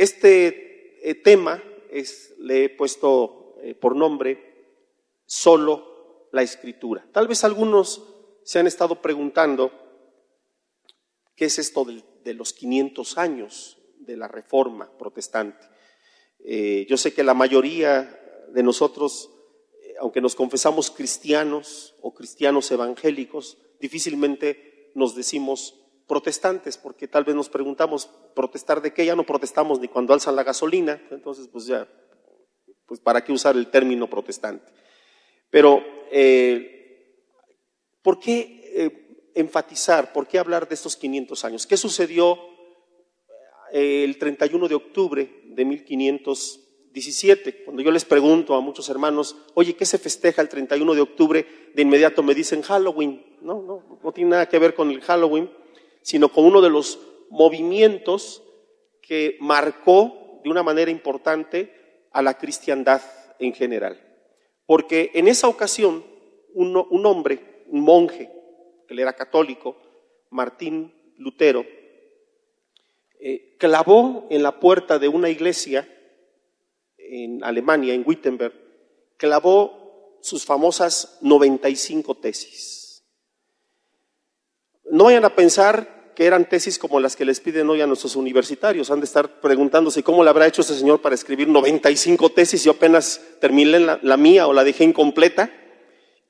Este eh, tema le he puesto eh, por nombre solo la escritura. Tal vez algunos se han estado preguntando qué es esto de, los 500 años de la reforma protestante. Eh, yo sé que la mayoría de nosotros, aunque nos confesamos cristianos o cristianos evangélicos, difícilmente nos decimos protestantes, porque tal vez nos preguntamos, ¿protestar de qué? Ya no protestamos ni cuando alzan la gasolina, entonces pues ya, pues para qué usar el término protestante. Pero, eh, ¿por qué eh, enfatizar, por qué hablar de estos 500 años? ¿Qué sucedió eh, el 31 de octubre de 1517? Cuando yo les pregunto a muchos hermanos, oye, ¿qué se festeja el 31 de octubre? De inmediato me dicen Halloween. No, no, no tiene nada que ver con el Halloween sino con uno de los movimientos que marcó de una manera importante a la cristiandad en general. Porque en esa ocasión un, hombre, un monje, que era católico, Martín Lutero, eh, clavó en la puerta de una iglesia en Alemania, en Wittenberg, clavó sus famosas 95 tesis. No vayan a pensar que eran tesis como las que les piden hoy a nuestros universitarios. Han de estar preguntándose cómo le habrá hecho ese señor para escribir 95 tesis. Yo apenas terminé la, la mía o la dejé incompleta.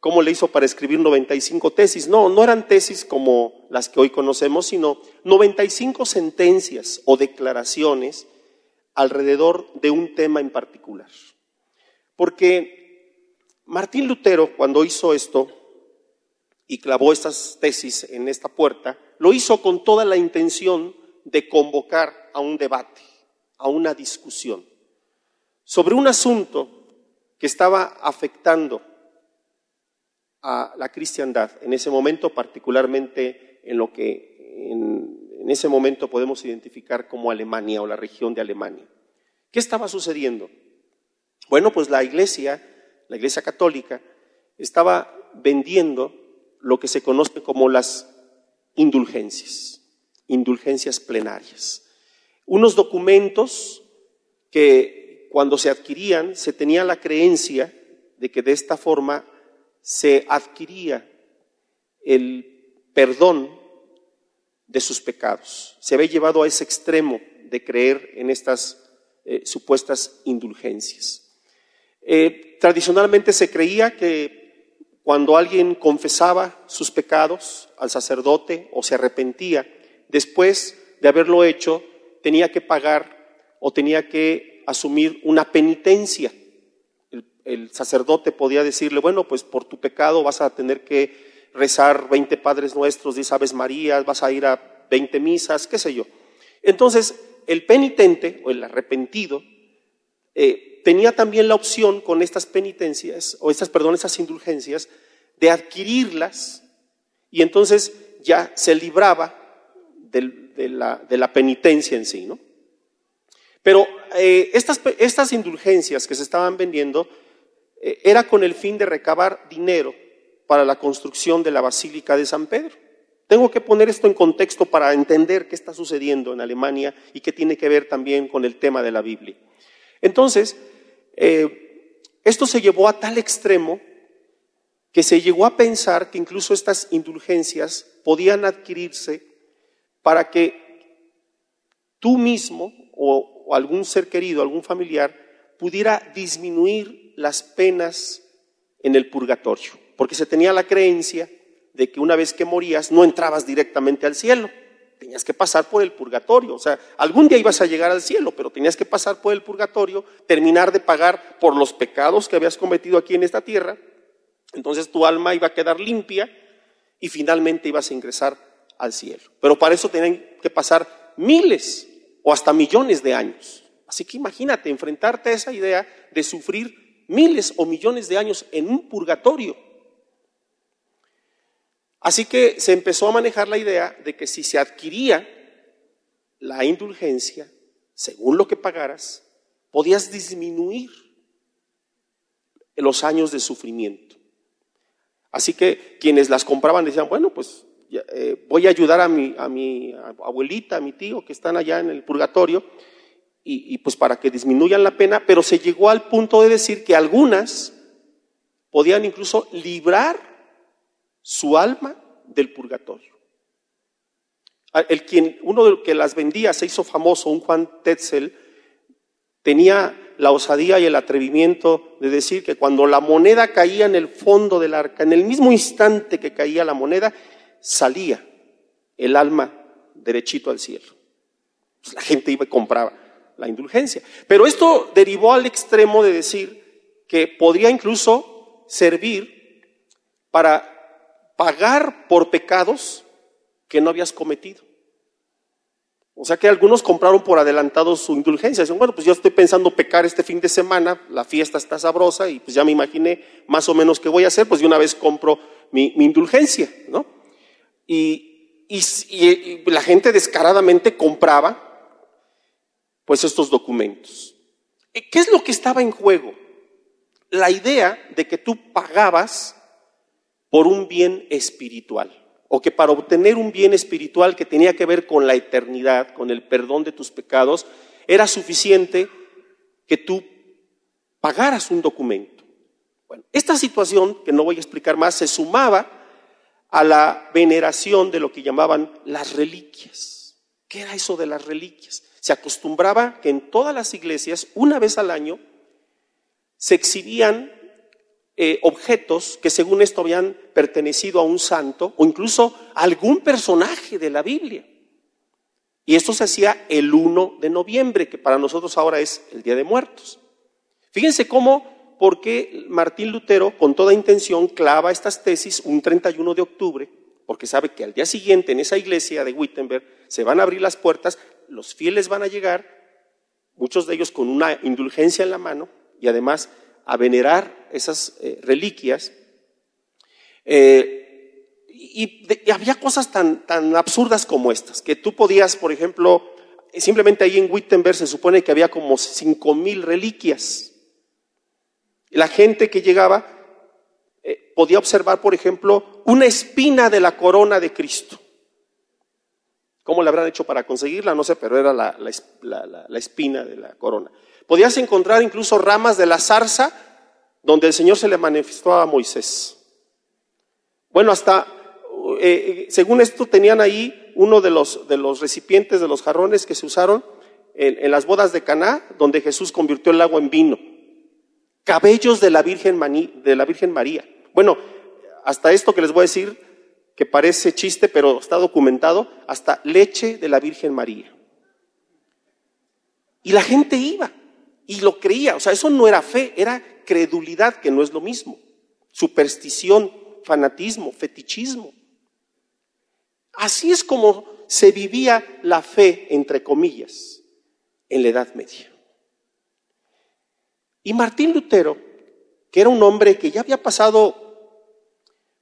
¿Cómo le hizo para escribir 95 tesis? No, no eran tesis como las que hoy conocemos, sino 95 sentencias o declaraciones alrededor de un tema en particular. Porque Martín Lutero, cuando hizo esto, y clavó estas tesis en esta puerta, lo hizo con toda la intención de convocar a un debate, a una discusión, sobre un asunto que estaba afectando a la cristiandad en ese momento, particularmente en lo que en, en, ese momento podemos identificar como Alemania o la región de Alemania. ¿Qué estaba sucediendo? Bueno, pues la iglesia, la iglesia católica, estaba vendiendo lo que se conoce como las indulgencias, indulgencias plenarias. Unos documentos que cuando se adquirían se tenía la creencia de que de esta forma se adquiría el perdón de sus pecados. Se había llevado a ese extremo de creer en estas eh, supuestas indulgencias. Eh, tradicionalmente se creía que cuando alguien confesaba sus pecados al sacerdote o se arrepentía, después de haberlo hecho, tenía que pagar o tenía que asumir una penitencia. El, sacerdote podía decirle, bueno, pues por tu pecado vas a tener que rezar 20 Padres Nuestros, 10 Aves Marías, vas a ir a 20 misas, qué sé yo. Entonces, el penitente o el arrepentido eh, tenía también la opción con estas penitencias, o estas, perdón, estas indulgencias, de adquirirlas y entonces ya se libraba de, la, penitencia en sí, ¿no? Pero eh, estas, indulgencias que se estaban vendiendo eh, era con el fin de recabar dinero para la construcción de la Basílica de San Pedro. Tengo que poner esto en contexto para entender qué está sucediendo en Alemania y qué tiene que ver también con el tema de la Biblia. Entonces, eh, esto se llevó a tal extremo que se llegó a pensar que incluso estas indulgencias podían adquirirse para que tú mismo o, o algún ser querido, algún familiar, pudiera disminuir las penas en el purgatorio, porque se tenía la creencia de que una vez que morías no entrabas directamente al cielo, tenías que pasar por el purgatorio. O sea, algún día ibas a llegar al cielo, pero tenías que pasar por el purgatorio, terminar de pagar por los pecados que habías cometido aquí en esta tierra. Entonces tu alma iba a quedar limpia y finalmente ibas a ingresar al cielo. Pero para eso tenían que pasar miles o hasta millones de años. Así que imagínate enfrentarte a esa idea de sufrir miles o millones de años en un purgatorio. Así que se empezó a manejar la idea de que si se adquiría la indulgencia, según lo que pagaras, podías disminuir los años de sufrimiento. Así que quienes las compraban decían, bueno, pues eh, voy a ayudar a mi, a mi abuelita, a mi tío, que están allá en el purgatorio, y, pues para que disminuyan la pena, pero se llegó al punto de decir que algunas podían incluso librar su alma del purgatorio. El quien, uno de los que las vendía se hizo famoso, un Juan Tetzel, tenía la osadía y el atrevimiento de decir que cuando la moneda caía en el fondo del arca, en el mismo instante que caía la moneda, salía el alma derechito al cielo. Pues la gente iba y compraba la indulgencia. Pero esto derivó al extremo de decir que podría incluso servir para pagar por pecados que no habías cometido. O sea que algunos compraron por adelantado su indulgencia. Dicen, bueno, pues yo estoy pensando pecar este fin de semana, la fiesta está sabrosa y pues ya me imaginé más o menos qué voy a hacer, pues de una vez compro mi, indulgencia, ¿no? Y, y, la gente descaradamente compraba pues estos documentos. ¿Qué es lo que estaba en juego? La idea de que tú pagabas por un bien espiritual o que para obtener un bien espiritual que tenía que ver con la eternidad, con el perdón de tus pecados, era suficiente que tú pagaras un documento. Bueno, esta situación, que no voy a explicar más, se sumaba a la veneración de lo que llamaban las reliquias. ¿Qué era eso de las reliquias? Se acostumbraba que en todas las iglesias, una vez al año, se exhibían eh, objetos que según esto habían pertenecido a un santo o incluso a algún personaje de la Biblia. Y esto se hacía el 1 de noviembre, que para nosotros ahora es el Día de Muertos. Fíjense cómo, porque Martín Lutero con toda intención clava estas tesis un 31 de octubre, porque sabe que al día siguiente en esa iglesia de Wittenberg se van a abrir las puertas, los fieles van a llegar, muchos de ellos con una indulgencia en la mano y además a venerar esas eh, reliquias. Eh, y, había cosas tan, tan absurdas como estas, que tú podías, por ejemplo, simplemente ahí en Wittenberg se supone que había como cinco mil reliquias. La gente que llegaba eh, podía observar, por ejemplo, una espina de la corona de Cristo. ¿Cómo le habrán hecho para conseguirla? No sé, pero era la, la espina de la corona. Podías encontrar incluso ramas de la zarza donde el Señor se le manifestó a Moisés. Bueno, hasta, eh, según esto, tenían ahí uno de los, de los recipientes, de los jarrones que se usaron en, las bodas de Caná, donde Jesús convirtió el agua en vino. Cabellos de la Virgen, de la Virgen María. Bueno, hasta esto que les voy a decir, que parece chiste, pero está documentado, hasta leche de la Virgen María. Y la gente iba y lo creía. O sea, eso no era fe, era credulidad, que no es lo mismo. Superstición, fanatismo, fetichismo. Así es como se vivía la fe, entre comillas, en la Edad Media. Y Martín Lutero, que era un hombre que ya había pasado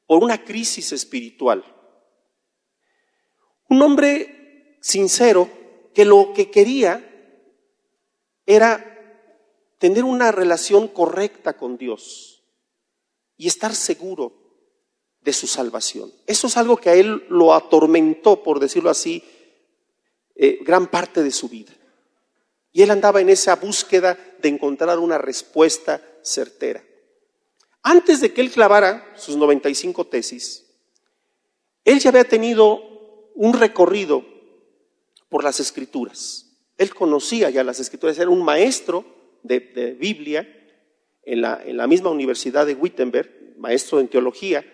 por una crisis espiritual, un hombre sincero que lo que quería era tener una relación correcta con Dios y estar seguro de su salvación. Eso es algo que a él lo atormentó, por decirlo así, eh, gran parte de su vida. Y él andaba en esa búsqueda de encontrar una respuesta certera. Antes de que él clavara sus 95 tesis, él ya había tenido un recorrido por las escrituras. Él conocía ya las escrituras, era un maestro de, Biblia en la, en la misma Universidad de Wittenberg, maestro en teología,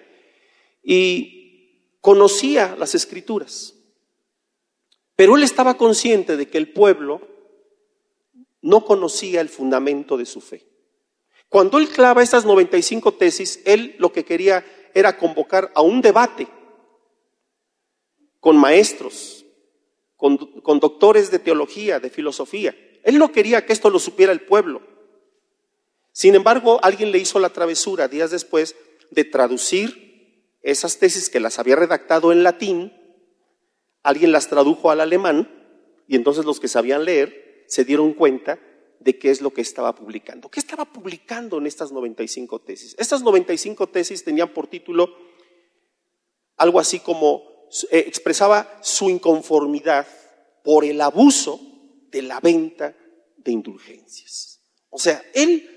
y conocía las escrituras. Pero él estaba consciente de que el pueblo no conocía el fundamento de su fe. Cuando él clava estas 95 tesis, él lo que quería era convocar a un debate con maestros, con, con doctores de teología, de filosofía, él no quería que esto lo supiera el pueblo. Sin embargo, alguien le hizo la travesura días después de traducir esas tesis que las había redactado en latín, alguien las tradujo al alemán y entonces los que sabían leer se dieron cuenta de qué es lo que estaba publicando. ¿Qué estaba publicando en estas 95 tesis? Estas 95 tesis tenían por título algo así como eh, expresaba su inconformidad por el abuso de la venta de indulgencias. O sea, él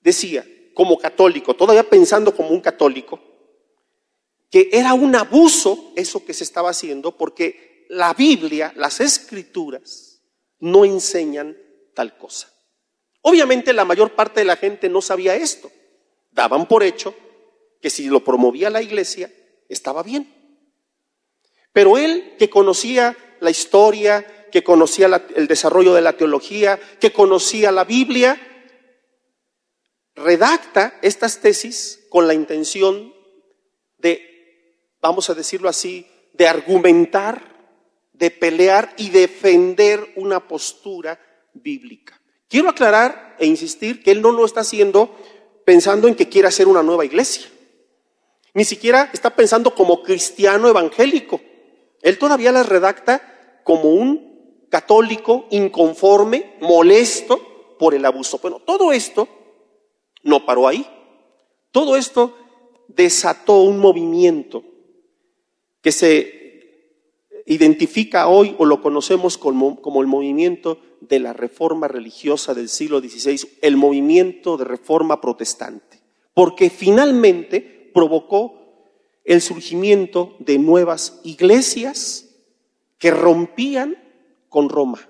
decía, como católico, todavía pensando como un católico, que era un abuso eso que se estaba haciendo porque la Biblia, las escrituras, no enseñan tal cosa. Obviamente la mayor parte de la gente no sabía esto. Daban por hecho que si lo promovía la iglesia, estaba bien. Pero él que conocía la historia, que conocía el desarrollo de la teología, que conocía la Biblia, redacta estas tesis con la intención de, vamos a decirlo así, de argumentar, de pelear y defender una postura bíblica. Quiero aclarar e insistir que él no lo está haciendo pensando en que quiere hacer una nueva iglesia. Ni siquiera está pensando como cristiano evangélico. Él todavía las redacta como un católico inconforme, molesto por el abuso. Bueno, todo esto no paró ahí. Todo esto desató un movimiento que se identifica hoy o lo conocemos como, como, el movimiento de la reforma religiosa del siglo XVI, el movimiento de reforma protestante, porque finalmente provocó el surgimiento de nuevas iglesias que rompían con Roma.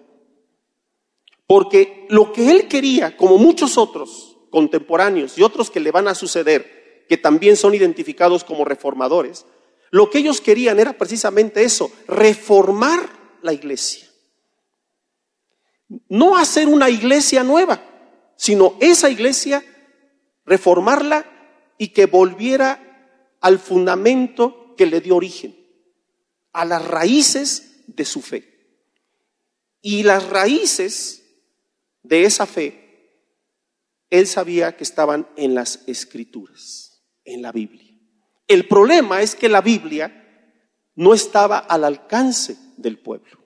Porque lo que él quería, como muchos otros contemporáneos y otros que le van a suceder, que también son identificados como reformadores, lo que ellos querían era precisamente eso, reformar la iglesia. No hacer una iglesia nueva, sino esa iglesia, reformarla y que volviera al fundamento que le dio origen, a las raíces de su fe. Y las raíces de esa fe, él sabía que estaban en las escrituras, en la Biblia. El problema es que la Biblia no estaba al alcance del pueblo.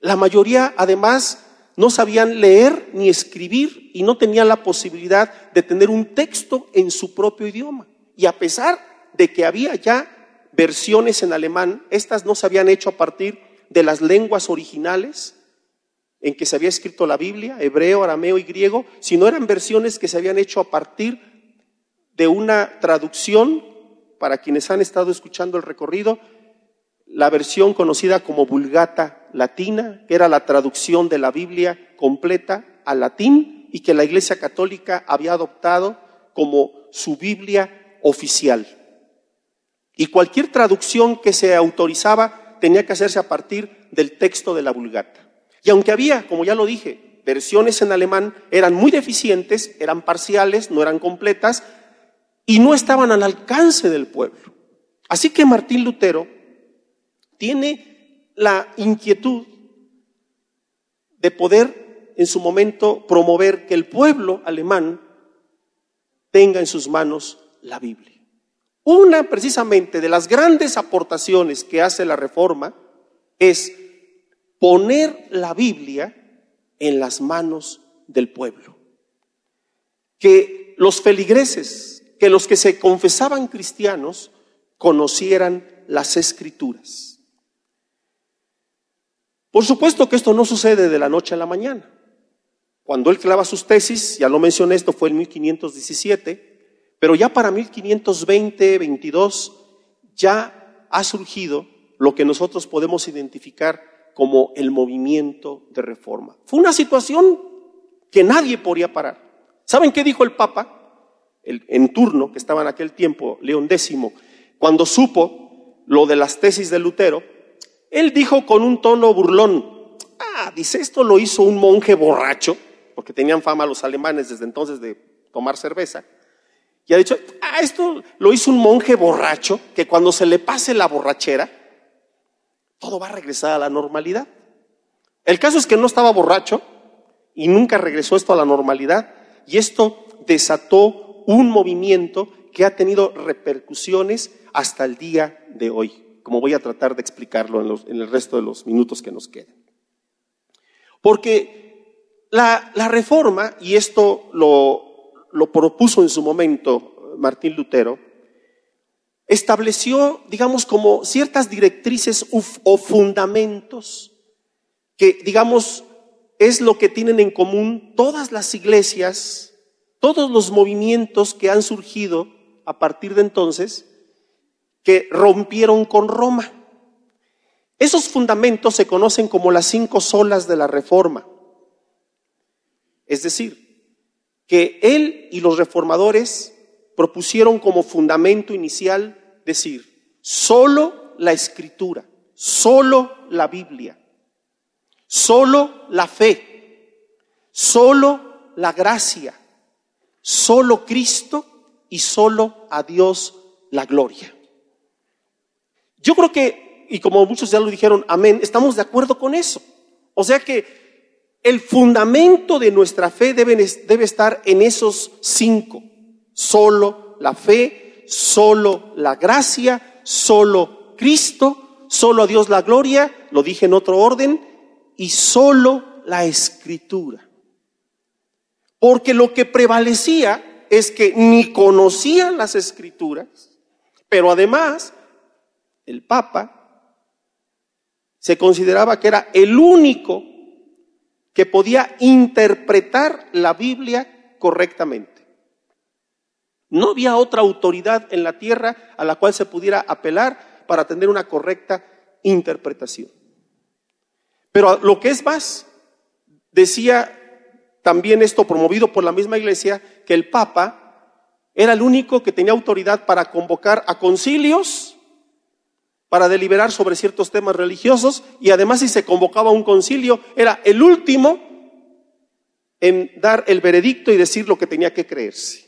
La mayoría, además, no sabían leer ni escribir y no tenían la posibilidad de tener un texto en su propio idioma. Y a pesar de que había ya versiones en alemán, estas no se habían hecho a partir de las lenguas originales en que se había escrito la Biblia, hebreo, arameo y griego, sino eran versiones que se habían hecho a partir de una traducción, para quienes han estado escuchando el recorrido, la versión conocida como Vulgata Latina, que era la traducción de la Biblia completa al latín y que la Iglesia Católica había adoptado como su Biblia oficial. Y cualquier traducción que se autorizaba tenía que hacerse a partir del texto de la Vulgata. Y aunque había, como ya lo dije, versiones en alemán, eran muy deficientes, eran parciales, no eran completas y no estaban al alcance del pueblo. Así que Martín Lutero tiene la inquietud de poder en su momento promover que el pueblo alemán tenga en sus manos la Biblia. Una precisamente de las grandes aportaciones que hace la reforma es poner la Biblia en las manos del pueblo. Que los feligreses, que los que se confesaban cristianos, conocieran las escrituras. Por supuesto que esto no sucede de la noche a la mañana. Cuando él clava sus tesis, ya lo mencioné, esto fue en 1517, pero ya para 1520, 22, ya ha surgido lo que nosotros podemos identificar como el movimiento de reforma. Fue una situación que nadie podía parar. ¿Saben qué dijo el Papa? El, en turno, que estaba en aquel tiempo, León X, cuando supo lo de las tesis de Lutero, él dijo con un tono burlón, ah, dice, esto lo hizo un monje borracho, porque tenían fama los alemanes desde entonces de tomar cerveza, y ha dicho, ah, esto lo hizo un monje borracho, que cuando se le pase la borrachera, todo va a regresar a la normalidad. El caso es que no estaba borracho y nunca regresó esto a la normalidad. Y esto desató un movimiento que ha tenido repercusiones hasta el día de hoy, como voy a tratar de explicarlo en, el resto de los minutos que nos quedan. Porque la, reforma, y esto lo propuso en su momento Martín Lutero, estableció, digamos, como ciertas directrices o fundamentos que, digamos, es lo que tienen en común todas las iglesias, todos los movimientos que han surgido a partir de entonces, que rompieron con Roma. Esos fundamentos se conocen como las cinco solas de la Reforma. Es decir, que él y los reformadores propusieron como fundamento inicial decir, solo la escritura, solo la Biblia, solo la fe, solo la gracia, solo Cristo y solo a Dios la gloria. Yo creo que, y como muchos ya lo dijeron, amén, estamos de acuerdo con eso. O sea que el fundamento de nuestra fe debe, debe estar en esos cinco. Solo la fe, solo la gracia, solo Cristo, solo a Dios la gloria, lo dije en otro orden, y solo la escritura. Porque lo que prevalecía es que ni conocían las escrituras, pero además el Papa se consideraba que era el único que podía interpretar la Biblia correctamente. No había otra autoridad en la tierra a la cual se pudiera apelar para tener una correcta interpretación. Pero lo que es más, decía también esto promovido por la misma iglesia, que el Papa era el único que tenía autoridad para convocar a concilios para deliberar sobre ciertos temas religiosos y además si se convocaba un concilio era el último en dar el veredicto y decir lo que tenía que creerse.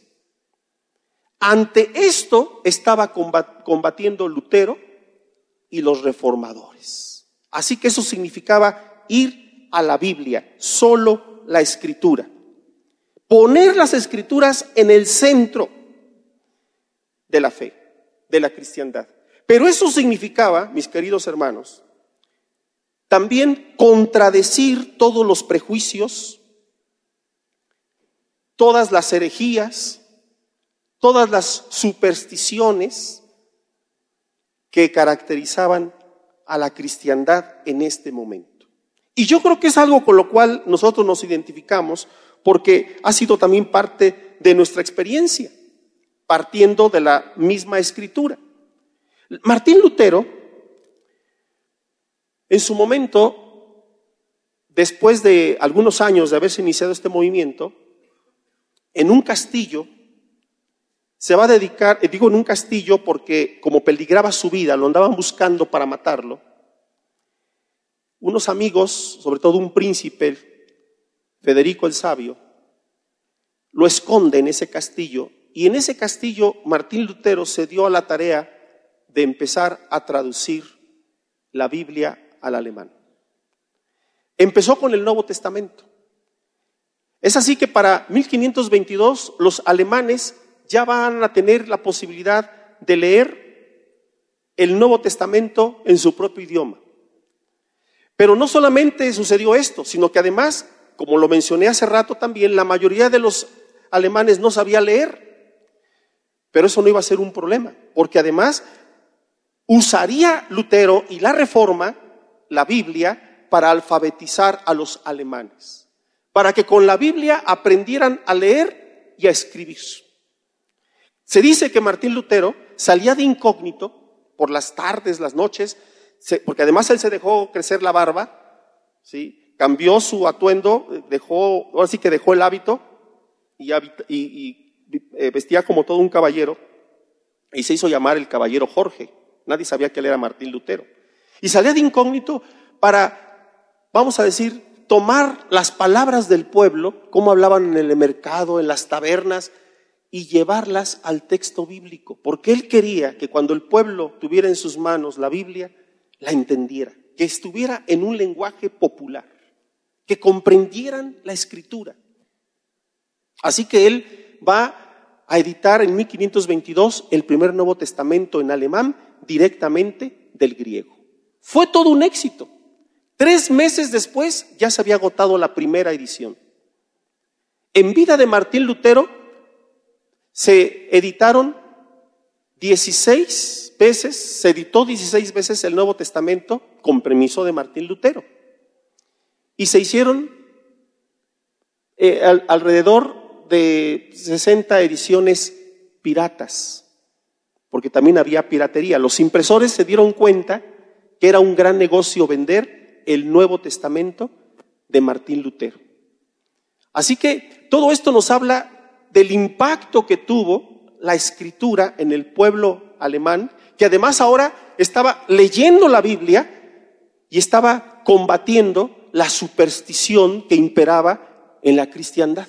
Ante esto estaba combatiendo Lutero y los reformadores. Así que eso significaba ir a la Biblia, solo la escritura. Poner las escrituras en el centro de la fe, de la cristiandad. Pero eso significaba, mis queridos hermanos, también contradecir todos los prejuicios, todas las herejías, todas las supersticiones que caracterizaban a la cristiandad en este momento. Y yo creo que es algo con lo cual nosotros nos identificamos porque ha sido también parte de nuestra experiencia, partiendo de la misma escritura. Martín Lutero, en su momento, después de algunos años de haberse iniciado este movimiento, en un castillo, se va a dedicar, eh, digo en un castillo porque como peligraba su vida, lo andaban buscando para matarlo, unos amigos, sobre todo un príncipe, Federico el Sabio, lo esconde en ese castillo y en ese castillo Martín Lutero se dio a la tarea de empezar a traducir la Biblia al alemán. Empezó con el Nuevo Testamento. Es así que para 1522 los alemanes ya van a tener la posibilidad de leer el Nuevo Testamento en su propio idioma. Pero no solamente sucedió esto, sino que además, como lo mencioné hace rato también, la mayoría de los alemanes no sabía leer. Pero eso no iba a ser un problema, porque además usaría Lutero y la Reforma, la Biblia, para alfabetizar a los alemanes, para que con la Biblia aprendieran a leer y a escribir. Se dice que Martín Lutero salía de incógnito por las tardes, las noches, porque además él se dejó crecer la barba, ¿sí? cambió su atuendo, dejó, ahora sí que dejó el hábito y, eh, vestía como todo un caballero y se hizo llamar el caballero Jorge. Nadie sabía que él era Martín Lutero. Y salía de incógnito para, vamos a decir, tomar las palabras del pueblo, como hablaban en el mercado, en las tabernas, y llevarlas al texto bíblico. Porque él quería que cuando el pueblo tuviera en sus manos la Biblia, la entendiera, que estuviera en un lenguaje popular, que comprendieran la escritura. Así que él va a editar en 1522 el primer Nuevo Testamento en alemán directamente del griego. Fue todo un éxito. Tres meses después ya se había agotado la primera edición. En vida de Martín Lutero se editaron 16 veces, se editó 16 veces el Nuevo Testamento con permiso de Martín Lutero. Y se hicieron eh, alrededor de 60 ediciones piratas, porque también había piratería. Los impresores se dieron cuenta que era un gran negocio vender el Nuevo Testamento de Martín Lutero. Así que todo esto nos habla del impacto que tuvo la escritura en el pueblo alemán, que además ahora estaba leyendo la Biblia y estaba combatiendo la superstición que imperaba en la cristiandad.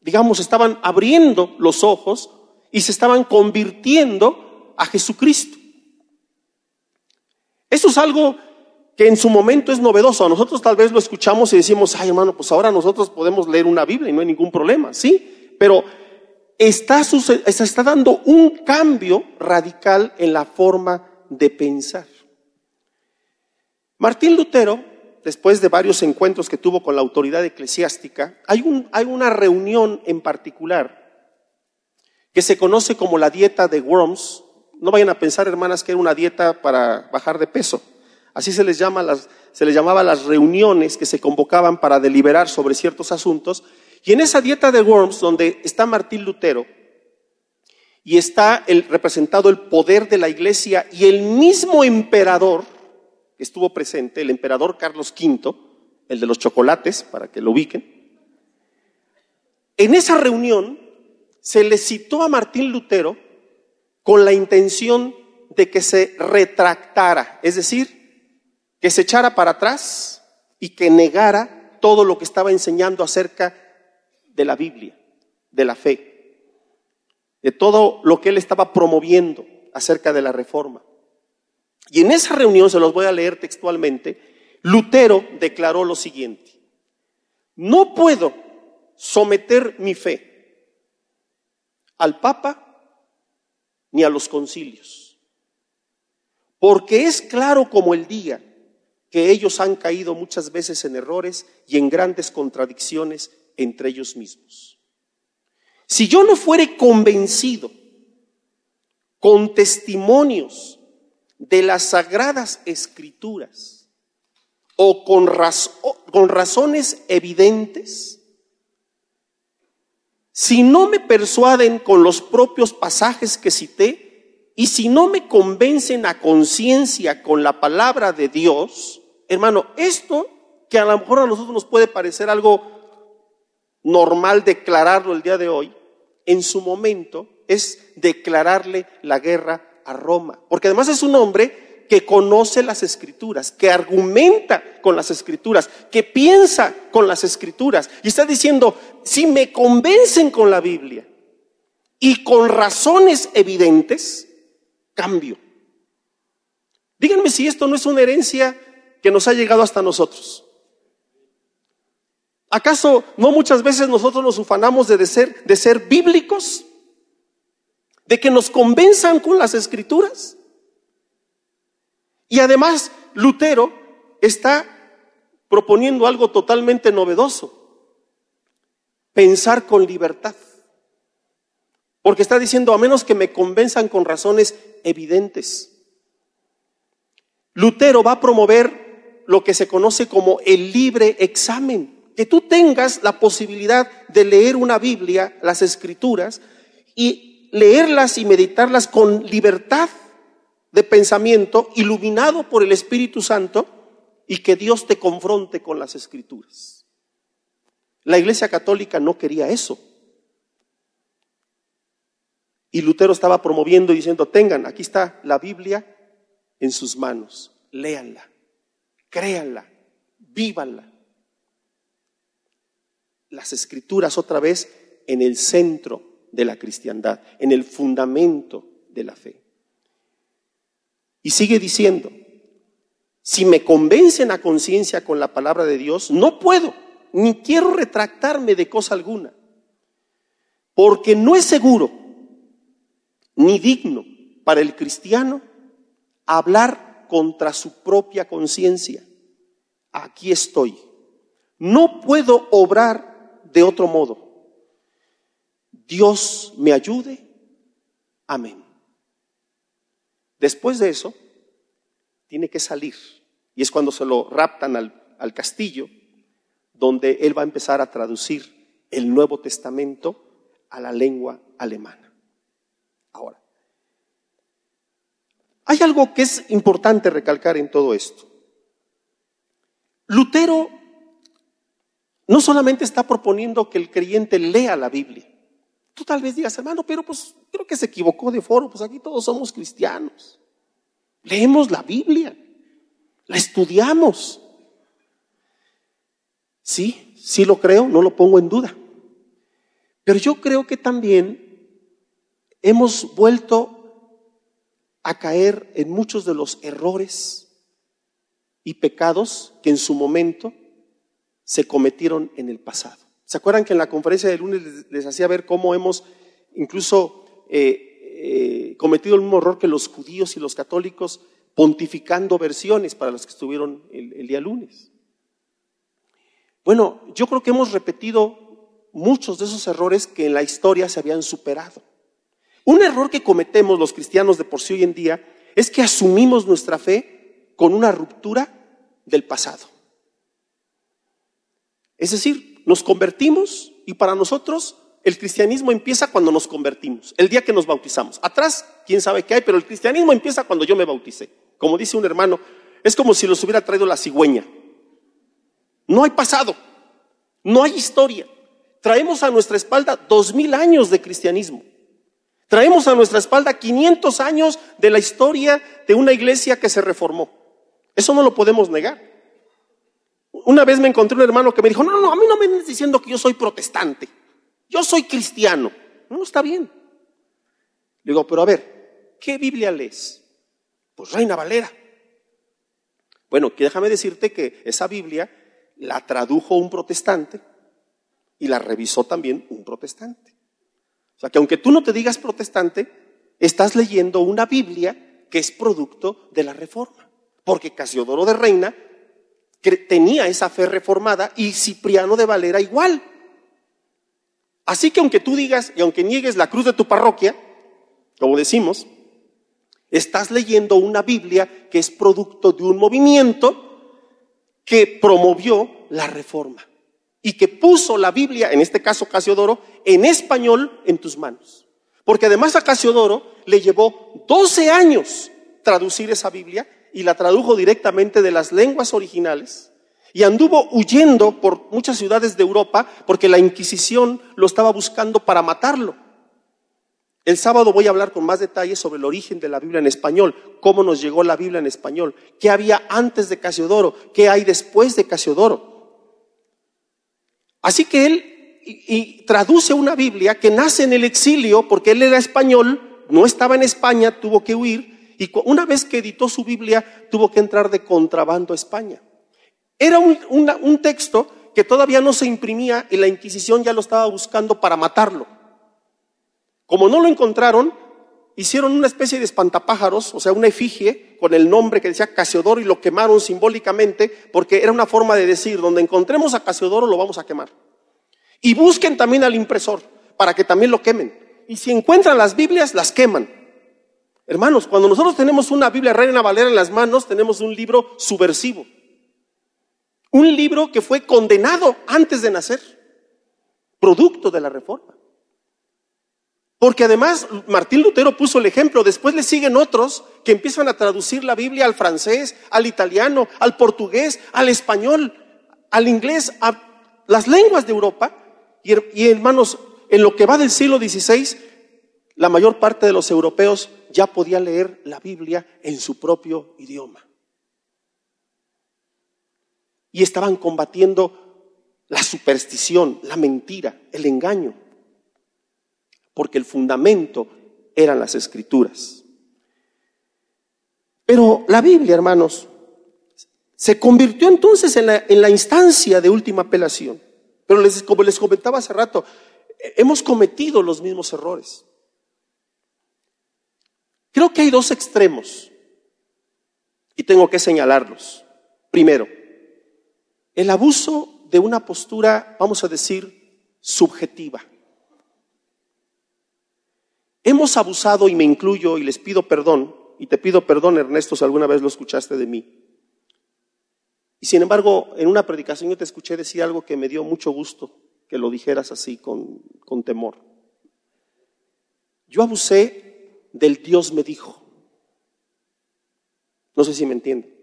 Digamos, estaban abriendo los ojos y se estaban convirtiendo a Jesucristo. Eso es algo que en su momento es novedoso. Nosotros tal vez lo escuchamos y decimos, ay hermano, pues ahora nosotros podemos leer una Biblia y no hay ningún problema, ¿sí? Pero está, se está dando un cambio radical en la forma de pensar. Martín Lutero, después de varios encuentros que tuvo con la autoridad eclesiástica, hay, un, hay una reunión en particular que se conoce como la dieta de Worms. No vayan a pensar, hermanas, que era una dieta para bajar de peso. Así se les, llama las, se les llamaba las reuniones que se convocaban para deliberar sobre ciertos asuntos. Y en esa dieta de Worms, donde está Martín Lutero, y está representado el poder de la iglesia y el mismo emperador que estuvo presente, el emperador Carlos V, el de los chocolates, para que lo ubiquen. En esa reunión se le citó a Martín Lutero con la intención de que se retractara, es decir, que se echara para atrás y que negara todo lo que estaba enseñando acerca de la Biblia, de la fe, de todo lo que él estaba promoviendo acerca de la reforma. Y en esa reunión, se los voy a leer textualmente, Lutero declaró lo siguiente, no puedo someter mi fe al Papa ni a los concilios, porque es claro como el día que ellos han caído muchas veces en errores y en grandes contradicciones entre ellos mismos. Si yo no fuere convencido con testimonios de las sagradas escrituras o con, con razones evidentes, si no me persuaden con los propios pasajes que cité y si no me convencen a conciencia con la palabra de Dios, hermano, esto que a lo mejor a nosotros nos puede parecer algo normal declararlo el día de hoy, en su momento es declararle la guerra a Roma. Porque además es un hombre que conoce las escrituras, que argumenta con las escrituras, que piensa con las escrituras. Y está diciendo, si me convencen con la Biblia y con razones evidentes, cambio. Díganme si esto no es una herencia que nos ha llegado hasta nosotros. ¿Acaso no muchas veces nosotros nos ufanamos de ser, de ser bíblicos? de que nos convenzan con las escrituras. Y además, Lutero está proponiendo algo totalmente novedoso, pensar con libertad. Porque está diciendo, a menos que me convenzan con razones evidentes. Lutero va a promover lo que se conoce como el libre examen, que tú tengas la posibilidad de leer una Biblia, las escrituras, y leerlas y meditarlas con libertad de pensamiento, iluminado por el Espíritu Santo, y que Dios te confronte con las escrituras. La Iglesia Católica no quería eso. Y Lutero estaba promoviendo y diciendo, tengan, aquí está la Biblia en sus manos, léanla, créanla, vívanla. Las escrituras otra vez en el centro de la cristiandad, en el fundamento de la fe. Y sigue diciendo, si me convencen a conciencia con la palabra de Dios, no puedo, ni quiero retractarme de cosa alguna, porque no es seguro ni digno para el cristiano hablar contra su propia conciencia. Aquí estoy. No puedo obrar de otro modo. Dios me ayude. Amén. Después de eso, tiene que salir. Y es cuando se lo raptan al, al castillo, donde él va a empezar a traducir el Nuevo Testamento a la lengua alemana. Ahora, hay algo que es importante recalcar en todo esto. Lutero no solamente está proponiendo que el creyente lea la Biblia. Tú tal vez digas, hermano, pero pues creo que se equivocó de foro, pues aquí todos somos cristianos. Leemos la Biblia, la estudiamos. Sí, sí lo creo, no lo pongo en duda. Pero yo creo que también hemos vuelto a caer en muchos de los errores y pecados que en su momento se cometieron en el pasado. ¿Se acuerdan que en la conferencia de lunes les, hacía ver cómo hemos incluso eh, eh, cometido el mismo error que los judíos y los católicos, pontificando versiones para los que estuvieron el día lunes? Bueno, yo creo que hemos repetido muchos de esos errores que en la historia se habían superado. Un error que cometemos los cristianos de por sí hoy en día es que asumimos nuestra fe con una ruptura del pasado. Es decir, nos convertimos y para nosotros el cristianismo empieza cuando nos convertimos, el día que nos bautizamos. Atrás, quién sabe qué hay, pero el cristianismo empieza cuando yo me bauticé. Como dice un hermano, es como si los hubiera traído la cigüeña. No hay pasado, no hay historia. Traemos a nuestra espalda dos mil años de cristianismo. Traemos a nuestra espalda 500 años de la historia de una iglesia que se reformó. Eso no lo podemos negar. Una vez me encontré un hermano que me dijo, no, no, a mí no me estás diciendo que yo soy protestante. Yo soy cristiano. No, está bien. Le digo, pero a ver, ¿qué Biblia lees? Pues Reina Valera. Bueno, déjame decirte que esa Biblia la tradujo un protestante y la revisó también un protestante. O sea que aunque tú no te digas protestante, estás leyendo una Biblia que es producto de la reforma. Porque Casiodoro de Reina tenía esa fe reformada y Cipriano de Valera igual. Así que aunque tú digas y aunque niegues la cruz de tu parroquia, como decimos, estás leyendo una Biblia que es producto de un movimiento que promovió la reforma y que puso la Biblia, en este caso Casiodoro, en español en tus manos. Porque además a Casiodoro le llevó 12 años traducir esa Biblia y la tradujo directamente de las lenguas originales y anduvo huyendo por muchas ciudades de Europa porque la Inquisición lo estaba buscando para matarlo. El sábado voy a hablar con más detalles sobre el origen de la Biblia en español, cómo nos llegó la Biblia en español, qué había antes de Casiodoro, qué hay después de Casiodoro. Así que él y, traduce una Biblia que nace en el exilio porque él era español, no estaba en España, tuvo que huir y una vez que editó su Biblia tuvo que entrar de contrabando a España. Era un, un texto que todavía no se imprimía y la Inquisición ya lo estaba buscando para matarlo. Como no lo encontraron, hicieron una especie de espantapájaros, o sea, una efigie con el nombre que decía Casiodoro y lo quemaron simbólicamente porque era una forma de decir, donde encontremos a Casiodoro lo vamos a quemar. Y busquen también al impresor para que también lo quemen. Y si encuentran las Biblias, las queman. Hermanos, cuando nosotros tenemos una Biblia Reina Valera en las manos, tenemos un libro subversivo. Un libro que fue condenado antes de nacer, producto de la reforma. Porque además Martín Lutero puso el ejemplo, después le siguen otros que empiezan a traducir la Biblia al francés, al italiano, al portugués, al español, al inglés, a las lenguas de Europa. Y, hermanos, en lo que va del siglo XVI, la mayor parte de los europeos ya podía leer la Biblia en su propio idioma. Y estaban combatiendo la superstición, la mentira, el engaño porque el fundamento eran las escrituras. Pero la Biblia, hermanos, se convirtió entonces en la, instancia de última apelación. Pero como les comentaba hace rato, hemos cometido los mismos errores. Creo que hay dos extremos y tengo que señalarlos. Primero, el abuso de una postura, vamos a decir, subjetiva. Hemos abusado, y me incluyo, y les pido perdón, y te pido perdón, Ernesto, si alguna vez lo escuchaste de mí. Y sin embargo, en una predicación yo te escuché decir algo que me dio mucho gusto, que lo dijeras así con, con temor. Yo abusé del Dios me dijo. No sé si me entienden.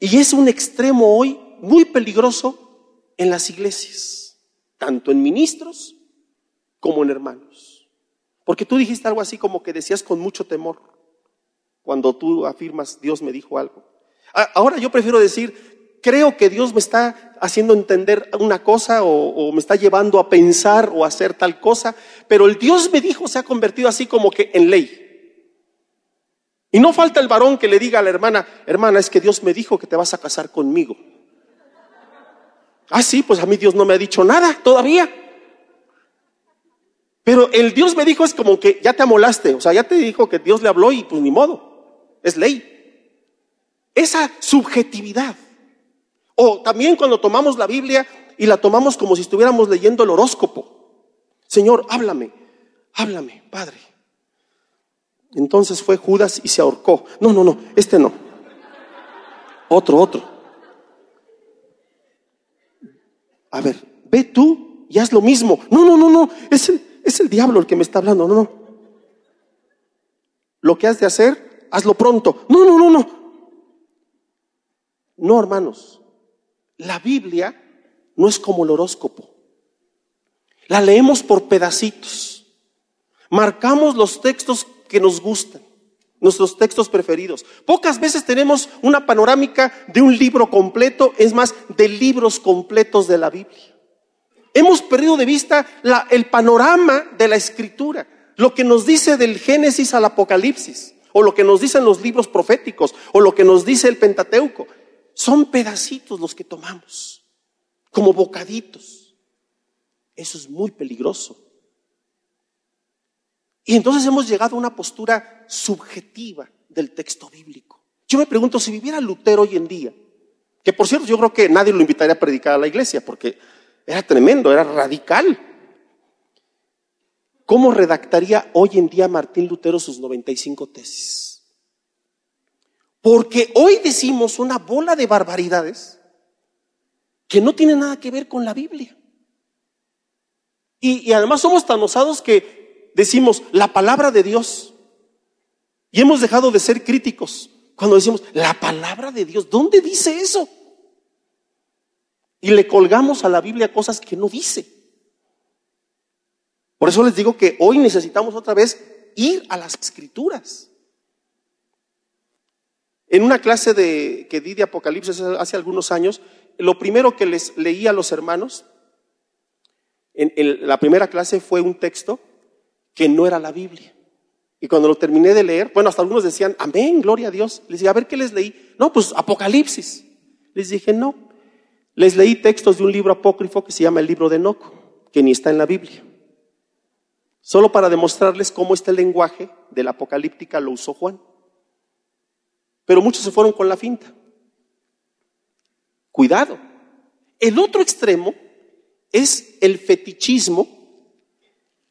Y es un extremo hoy muy peligroso en las iglesias, tanto en ministros como en hermanos. Porque tú dijiste algo así como que decías con mucho temor cuando tú afirmas Dios me dijo algo. Ahora yo prefiero decir, creo que Dios me está haciendo entender una cosa o, me está llevando a pensar o a hacer tal cosa, pero el Dios me dijo se ha convertido así como que en ley. Y no falta el varón que le diga a la hermana, hermana, es que Dios me dijo que te vas a casar conmigo. Ah, sí, pues a mí Dios no me ha dicho nada todavía. Pero el Dios me dijo es como que ya te amolaste, o sea, ya te dijo que Dios le habló y pues ni modo, es ley. Esa subjetividad. O también cuando tomamos la Biblia y la tomamos como si estuviéramos leyendo el horóscopo. Señor, háblame, háblame, Padre. Entonces fue Judas y se ahorcó. No, no, no, este no. Otro, otro. A ver, ve tú y haz lo mismo. No, no, no, no, es el, es el diablo el que me está hablando. No, no. Lo que has de hacer, hazlo pronto. No, no, no, no. No, hermanos. La Biblia no es como el horóscopo. La leemos por pedacitos. Marcamos los textos que nos gustan, nuestros textos preferidos. Pocas veces tenemos una panorámica de un libro completo, es más, de libros completos de la Biblia. Hemos perdido de vista el panorama de la escritura, lo que nos dice del Génesis al Apocalipsis, o lo que nos dicen los libros proféticos, o lo que nos dice el Pentateuco. Son pedacitos los que tomamos, como bocaditos. Eso es muy peligroso. Y entonces hemos llegado a una postura subjetiva del texto bíblico. Yo me pregunto si viviera Lutero hoy en día, que por cierto yo creo que nadie lo invitaría a predicar a la iglesia, porque era tremendo, era radical. ¿Cómo redactaría hoy en día Martín Lutero sus 95 tesis? Porque hoy decimos una bola de barbaridades que no tienen nada que ver con la Biblia. Y además somos tan osados que decimos la palabra de Dios. Y hemos dejado de ser críticos cuando decimos la palabra de Dios. ¿Dónde dice eso? y le colgamos a la Biblia cosas que no dice. Por eso les digo que hoy necesitamos otra vez ir a las escrituras. En una clase de, que di de Apocalipsis hace algunos años, lo primero que les leí a los hermanos, en, en la primera clase fue un texto que no era la Biblia. Y cuando lo terminé de leer, bueno, hasta algunos decían, amén, gloria a Dios. Les dije, a ver qué les leí. No, pues Apocalipsis. Les dije, no, les leí textos de un libro apócrifo que se llama el libro de Enoch, que ni está en la Biblia. Solo para demostrarles cómo este lenguaje de la apocalíptica lo usó Juan. Pero muchos se fueron con la finta. Cuidado. El otro extremo es el fetichismo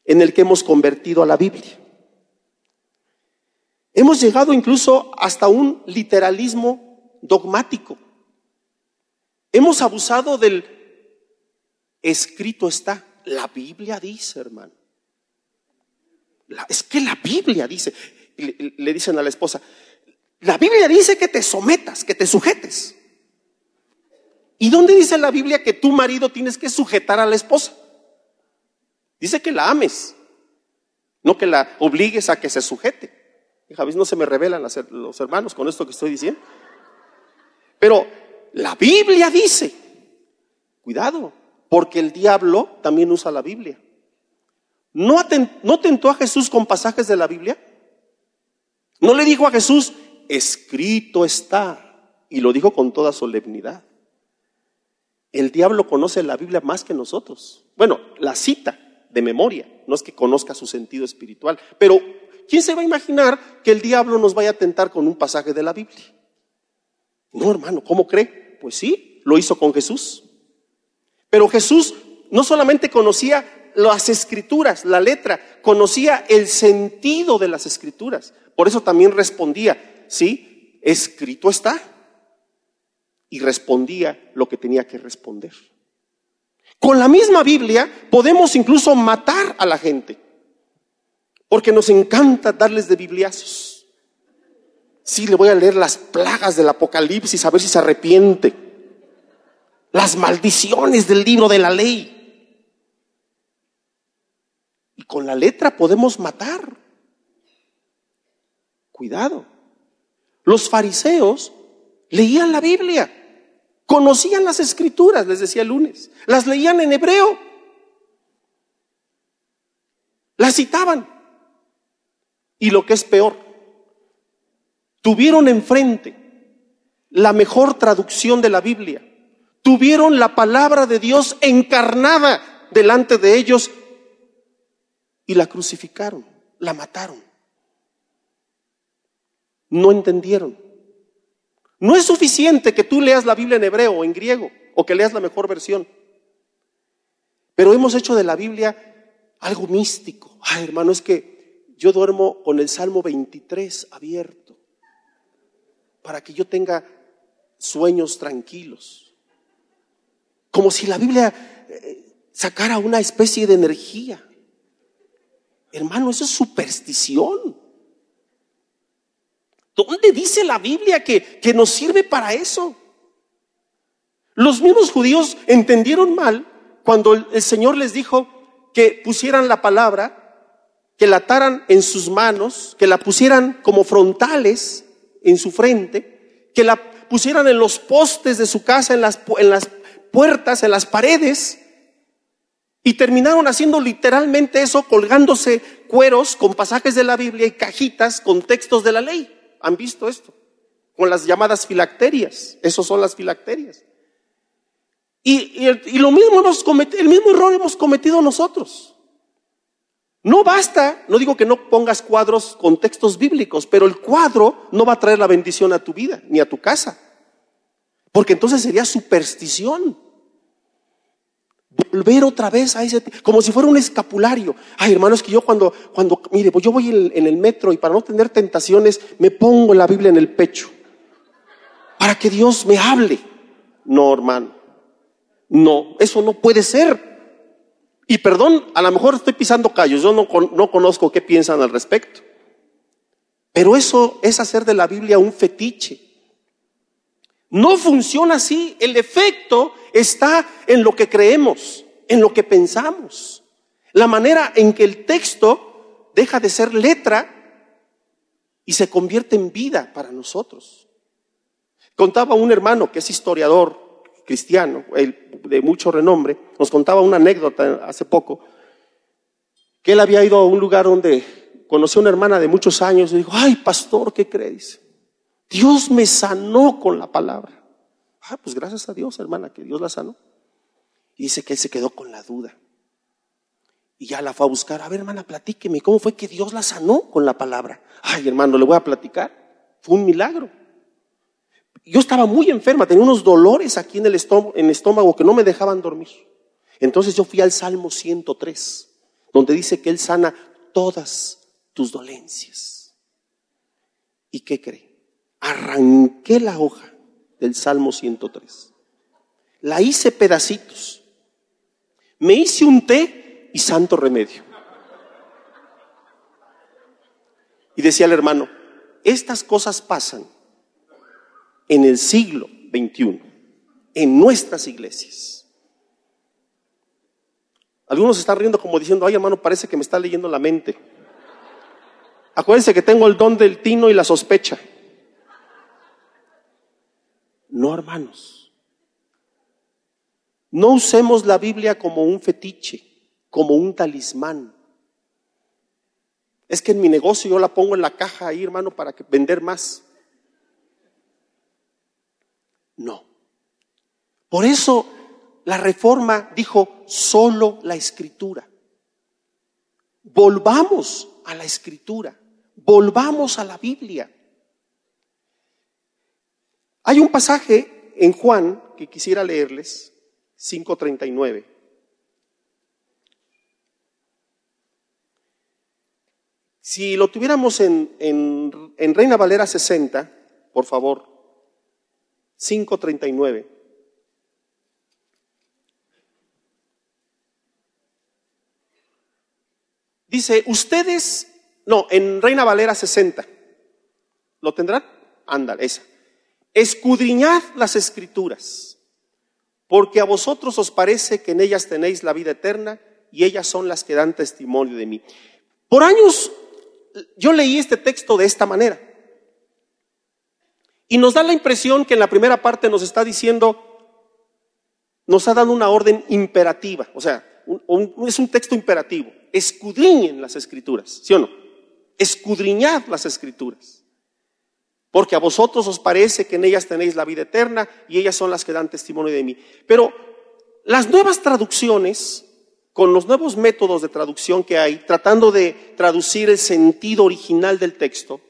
en el que hemos convertido a la Biblia. Hemos llegado incluso hasta un literalismo dogmático. Hemos abusado del escrito está. La Biblia dice, hermano. es que la Biblia dice, le, dicen a la esposa, la Biblia dice que te sometas, que te sujetes. ¿Y dónde dice la Biblia que tu marido tienes que sujetar a la esposa? Dice que la ames, no que la obligues a que se sujete. Hija, no se me revelan los hermanos con esto que estoy diciendo. Pero la Biblia dice, cuidado, porque el diablo también usa la Biblia. ¿No, ¿No tentó a Jesús con pasajes de la Biblia? ¿No le dijo a Jesús, escrito está? Y lo dijo con toda solemnidad. El diablo conoce la Biblia más que nosotros. Bueno, la cita de memoria, no es que conozca su sentido espiritual, pero ¿quién se va a imaginar que el diablo nos vaya a tentar con un pasaje de la Biblia? No, hermano, ¿cómo cree? Pues sí, lo hizo con Jesús. Pero Jesús no solamente conocía las escrituras, la letra, conocía el sentido de las escrituras. Por eso también respondía, sí, escrito está. Y respondía lo que tenía que responder. Con la misma Biblia podemos incluso matar a la gente, porque nos encanta darles de bibliazos. Sí, le voy a leer las plagas del Apocalipsis a ver si se arrepiente. Las maldiciones del libro de la ley. Y con la letra podemos matar. Cuidado. Los fariseos leían la Biblia, conocían las escrituras, les decía el lunes, las leían en hebreo, las citaban. Y lo que es peor, tuvieron enfrente la mejor traducción de la Biblia, tuvieron la palabra de Dios encarnada delante de ellos y la crucificaron, la mataron. No entendieron. No es suficiente que tú leas la Biblia en hebreo o en griego o que leas la mejor versión. Pero hemos hecho de la Biblia algo místico. Ay, hermano, es que yo duermo con el Salmo 23 abierto para que yo tenga sueños tranquilos. Como si la Biblia eh, sacara una especie de energía. Hermano, eso es superstición. ¿Dónde dice la Biblia que, que nos sirve para eso? Los mismos judíos entendieron mal cuando el, Señor les dijo que pusieran la palabra, que la ataran en sus manos, que la pusieran como frontales en su frente, que la pusieran en los postes de su casa, en las, en las puertas, en las paredes, y terminaron haciendo literalmente eso, colgándose cueros con pasajes de la Biblia y cajitas con textos de la ley. ¿Han visto esto? Con las llamadas filacterias. Esos son las filacterias. Y, lo mismo hemos cometido, el mismo error hemos cometido nosotros. No basta, no digo que no pongas cuadros con textos bíblicos, pero el cuadro no va a traer la bendición a tu vida ni a tu casa. Porque entonces sería superstición. Volver otra vez a ese, como si fuera un escapulario. Ay, hermanos, que yo cuando, cuando, mire, pues yo voy en, en el metro y para no tener tentaciones, me pongo la Biblia en el pecho. Para que Dios me hable. No, hermano. No, eso no puede ser. Y perdón, a lo mejor estoy pisando callos, yo no, no conozco qué piensan al respecto. Pero eso es hacer de la Biblia un fetiche. No funciona así. El efecto está en lo que creemos, en lo que pensamos. La manera en que el texto deja de ser letra y se convierte en vida para nosotros. Contaba un hermano que es historiador cristiano, de mucho renombre, nos contaba una anécdota hace poco, que él había ido a un lugar donde conoció a una hermana de muchos años y dijo, ay pastor, ¿qué crees? Dios me sanó con la palabra. Ah, pues gracias a Dios, hermana, que Dios la sanó. Y dice que él se quedó con la duda. Y ya la fue a buscar. A ver, hermana, platíqueme, ¿cómo fue que Dios la sanó con la palabra? Ay, hermano, le voy a platicar. Fue un milagro. Yo estaba muy enferma, tenía unos dolores aquí en el estómago, en el estómago que no me dejaban dormir. Entonces yo fui al Salmo 103, donde dice que Él sana todas tus dolencias. ¿Y qué cree? Arranqué la hoja del Salmo 103. La hice pedacitos. Me hice un té y santo remedio. Y decía el hermano, estas cosas pasan en el siglo XXI, en nuestras iglesias. Algunos están riendo como diciendo, ay hermano, parece que me está leyendo la mente. Acuérdense que tengo el don del tino y la sospecha. No, hermanos. No usemos la Biblia como un fetiche, como un talismán. Es que en mi negocio yo la pongo en la caja ahí, hermano, para que vender más. No. Por eso la reforma dijo solo la escritura. Volvamos a la escritura. Volvamos a la Biblia. Hay un pasaje en Juan que quisiera leerles, 5.39. Si lo tuviéramos en, en, en, Reina Valera 60, por favor, 539. Dice, ustedes, no, en Reina Valera 60, ¿lo tendrán? Ándale, esa. Escudriñad las escrituras, porque a vosotros os parece que en ellas tenéis la vida eterna y ellas son las que dan testimonio de mí. Por años yo leí este texto de esta manera. Y nos da la impresión que en la primera parte nos está diciendo, nos ha dado una orden imperativa, o sea, es un texto imperativo. Escudriñen las escrituras, ¿sí o no? Escudriñad las escrituras. Porque a vosotros os parece que en ellas tenéis la vida eterna y ellas son las que dan testimonio de mí. Pero las nuevas traducciones con los nuevos métodos de traducción que hay, tratando de traducir el sentido original del texto,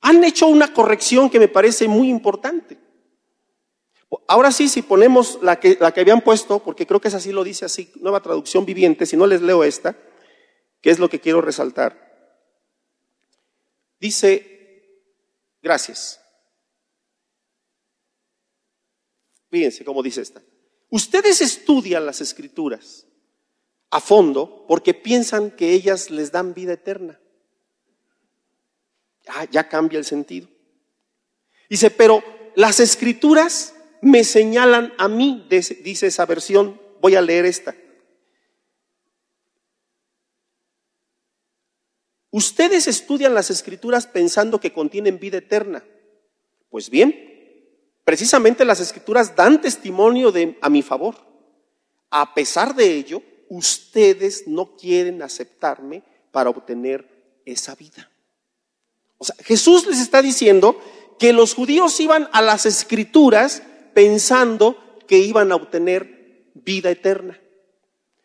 han hecho una corrección que me parece muy importante. Ahora sí, si ponemos la que, la que habían puesto, porque creo que es así, lo dice así, nueva traducción viviente, si no les leo esta, que es lo que quiero resaltar. Dice, gracias. Fíjense cómo dice esta. Ustedes estudian las escrituras a fondo porque piensan que ellas les dan vida eterna. Ah, ya cambia el sentido. Dice, pero las escrituras me señalan a mí, dice esa versión. Voy a leer esta. Ustedes estudian las escrituras pensando que contienen vida eterna. Pues bien, precisamente las escrituras dan testimonio de, a mi favor. A pesar de ello, ustedes no quieren aceptarme para obtener esa vida. O sea, Jesús les está diciendo que los judíos iban a las escrituras pensando que iban a obtener vida eterna.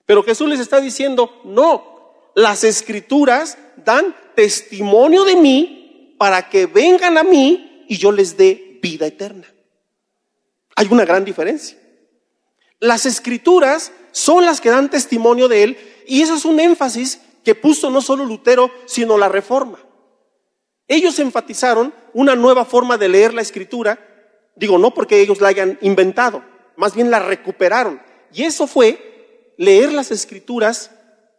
Pero Jesús les está diciendo, no, las escrituras dan testimonio de mí para que vengan a mí y yo les dé vida eterna. Hay una gran diferencia. Las escrituras son las que dan testimonio de él y eso es un énfasis que puso no solo Lutero, sino la reforma. Ellos enfatizaron una nueva forma de leer la escritura, digo, no porque ellos la hayan inventado, más bien la recuperaron. Y eso fue leer las escrituras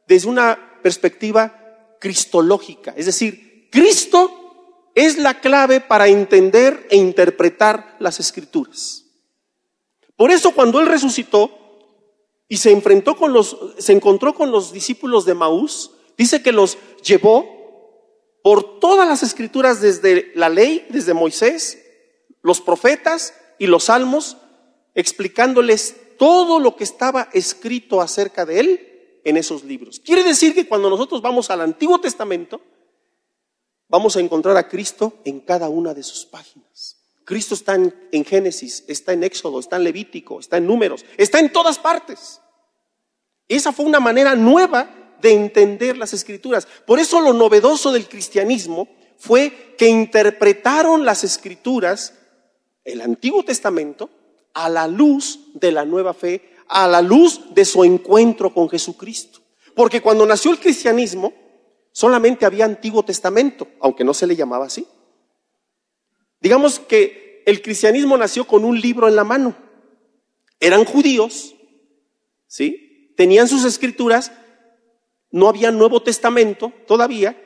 desde una perspectiva cristológica, es decir, Cristo es la clave para entender e interpretar las escrituras. Por eso cuando Él resucitó, y se enfrentó con los, se encontró con los discípulos de Maús, dice que los llevó por todas las escrituras desde la ley, desde Moisés, los profetas y los salmos, explicándoles todo lo que estaba escrito acerca de él en esos libros. Quiere decir que cuando nosotros vamos al Antiguo Testamento, vamos a encontrar a Cristo en cada una de sus páginas. Cristo está en, Génesis, está en Éxodo, está en Levítico, está en Números, está en todas partes. Esa fue una manera nueva de entender las escrituras. Por eso lo novedoso del cristianismo fue que interpretaron las escrituras, el Antiguo Testamento, a la luz de la nueva fe, a la luz de su encuentro con Jesucristo. Porque cuando nació el cristianismo, solamente había Antiguo Testamento, aunque no se le llamaba así. Digamos que el cristianismo nació con un libro en la mano. Eran judíos, ¿sí? Tenían sus escrituras, no había Nuevo Testamento todavía,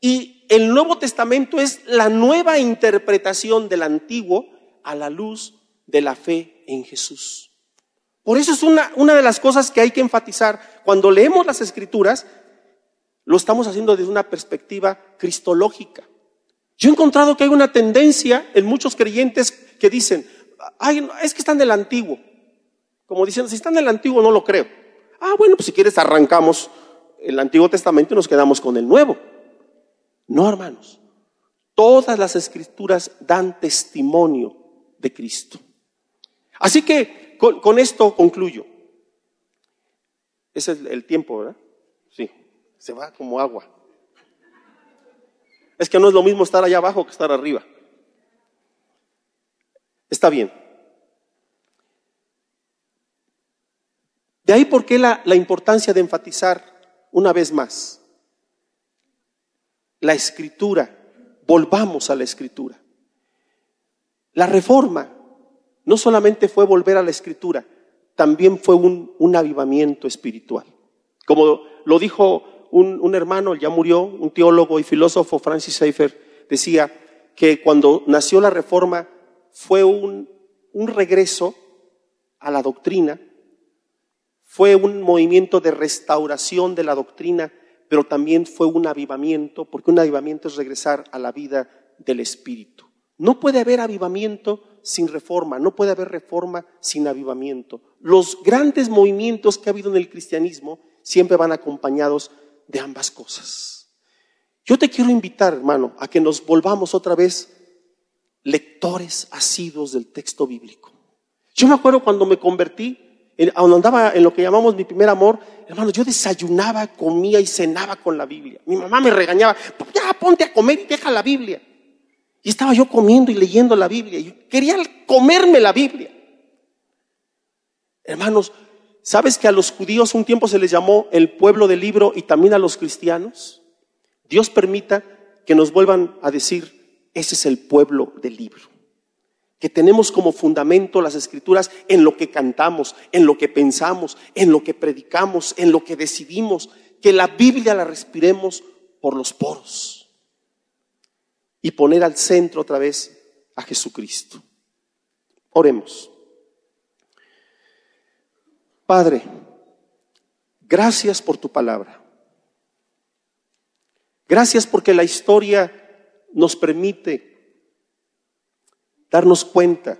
y el Nuevo Testamento es la nueva interpretación del Antiguo a la luz de la fe en Jesús. Por eso es una, una de las cosas que hay que enfatizar. Cuando leemos las escrituras, lo estamos haciendo desde una perspectiva cristológica. Yo he encontrado que hay una tendencia en muchos creyentes que dicen, ay, es que están del antiguo. Como diciendo, si están del antiguo no lo creo. Ah, bueno, pues si quieres arrancamos el Antiguo Testamento y nos quedamos con el Nuevo. No, hermanos. Todas las escrituras dan testimonio de Cristo. Así que con, esto concluyo. Ese es el tiempo, ¿verdad? Sí, se va como agua. Es que no es lo mismo estar allá abajo que estar arriba. Está bien. De ahí por qué la, la importancia de enfatizar una vez más la escritura. Volvamos a la escritura. La reforma no solamente fue volver a la escritura, también fue un, un avivamiento espiritual. Como lo dijo un, un hermano, ya murió, un teólogo y filósofo, Francis Schaeffer, decía que cuando nació la reforma fue un, un regreso a la doctrina, fue un movimiento de restauración de la doctrina, pero también fue un avivamiento, porque un avivamiento es regresar a la vida del Espíritu. No puede haber avivamiento sin reforma, no puede haber reforma sin avivamiento. Los grandes movimientos que ha habido en el cristianismo siempre van acompañados de ambas cosas. Yo te quiero invitar, hermano, a que nos volvamos otra vez lectores asiduos del texto bíblico. Yo me acuerdo cuando me convertí, cuando andaba en lo que llamamos mi primer amor, hermano, yo desayunaba, comía y cenaba con la Biblia. Mi mamá me regañaba, ya ponte a comer y deja la Biblia. Y estaba yo comiendo y leyendo la Biblia. Y quería comerme la Biblia. Hermanos, ¿sabes que a los judíos un tiempo se les llamó el pueblo del libro y también a los cristianos? Dios permita que nos vuelvan a decir, ese es el pueblo del libro. Que tenemos como fundamento las escrituras en lo que cantamos, en lo que pensamos, en lo que predicamos, en lo que decidimos. Que la Biblia la respiremos por los poros y poner al centro otra vez a Jesucristo. Oremos. Padre, gracias por tu palabra. Gracias porque la historia nos permite darnos cuenta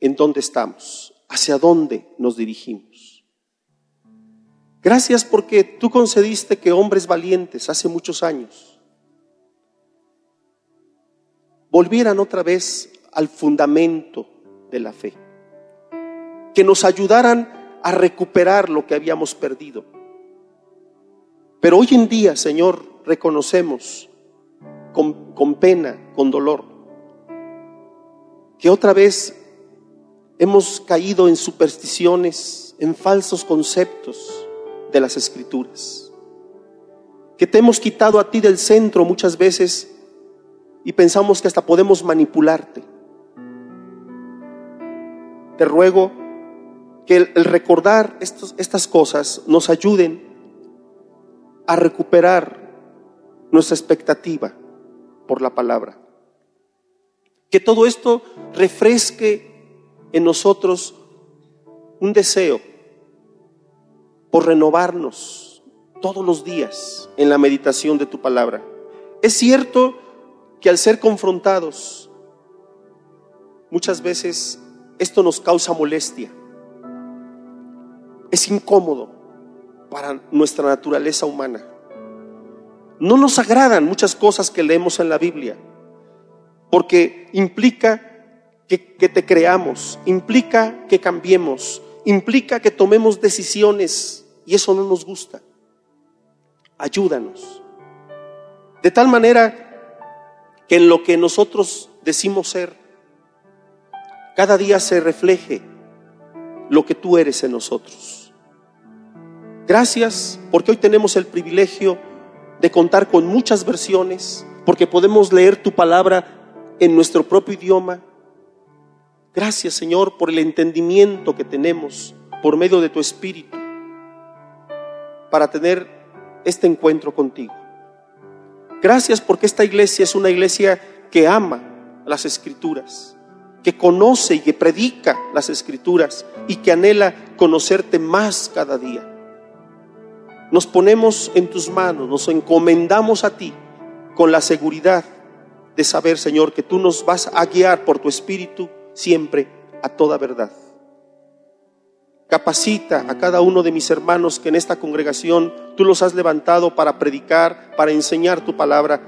en dónde estamos, hacia dónde nos dirigimos. Gracias porque tú concediste que hombres valientes hace muchos años volvieran otra vez al fundamento de la fe, que nos ayudaran a recuperar lo que habíamos perdido. Pero hoy en día, Señor, reconocemos con, con pena, con dolor, que otra vez hemos caído en supersticiones, en falsos conceptos de las escrituras, que te hemos quitado a ti del centro muchas veces y pensamos que hasta podemos manipularte. Te ruego que el, recordar estas cosas nos ayuden a recuperar nuestra expectativa por la palabra. Que todo esto refresque en nosotros un deseo por renovarnos todos los días en la meditación de tu palabra. Es cierto que al ser confrontados, muchas veces esto nos causa molestia. Es incómodo para nuestra naturaleza humana. No nos agradan muchas cosas que leemos en la Biblia, porque implica que, que, te creamos, implica que cambiemos, implica que tomemos decisiones y eso no nos gusta. Ayúdanos. De tal manera que en lo que nosotros decimos ser, cada día se refleje lo que tú eres en nosotros. Gracias porque hoy tenemos el privilegio de contar con muchas versiones, porque podemos leer tu palabra en nuestro propio idioma. Gracias Señor por el entendimiento que tenemos por medio de tu Espíritu para tener este encuentro contigo. Gracias porque esta iglesia es una iglesia que ama las escrituras, que conoce y que predica las escrituras y que anhela conocerte más cada día. Nos ponemos en tus manos, nos encomendamos a ti con la seguridad de saber, Señor, que tú nos vas a guiar por tu espíritu siempre a toda verdad. Capacita a cada uno de mis hermanos que en esta congregación tú los has levantado para predicar, para enseñar tu palabra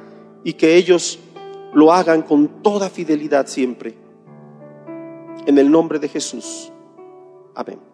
y que ellos lo hagan con toda fidelidad siempre. En el nombre de Jesús. Amén.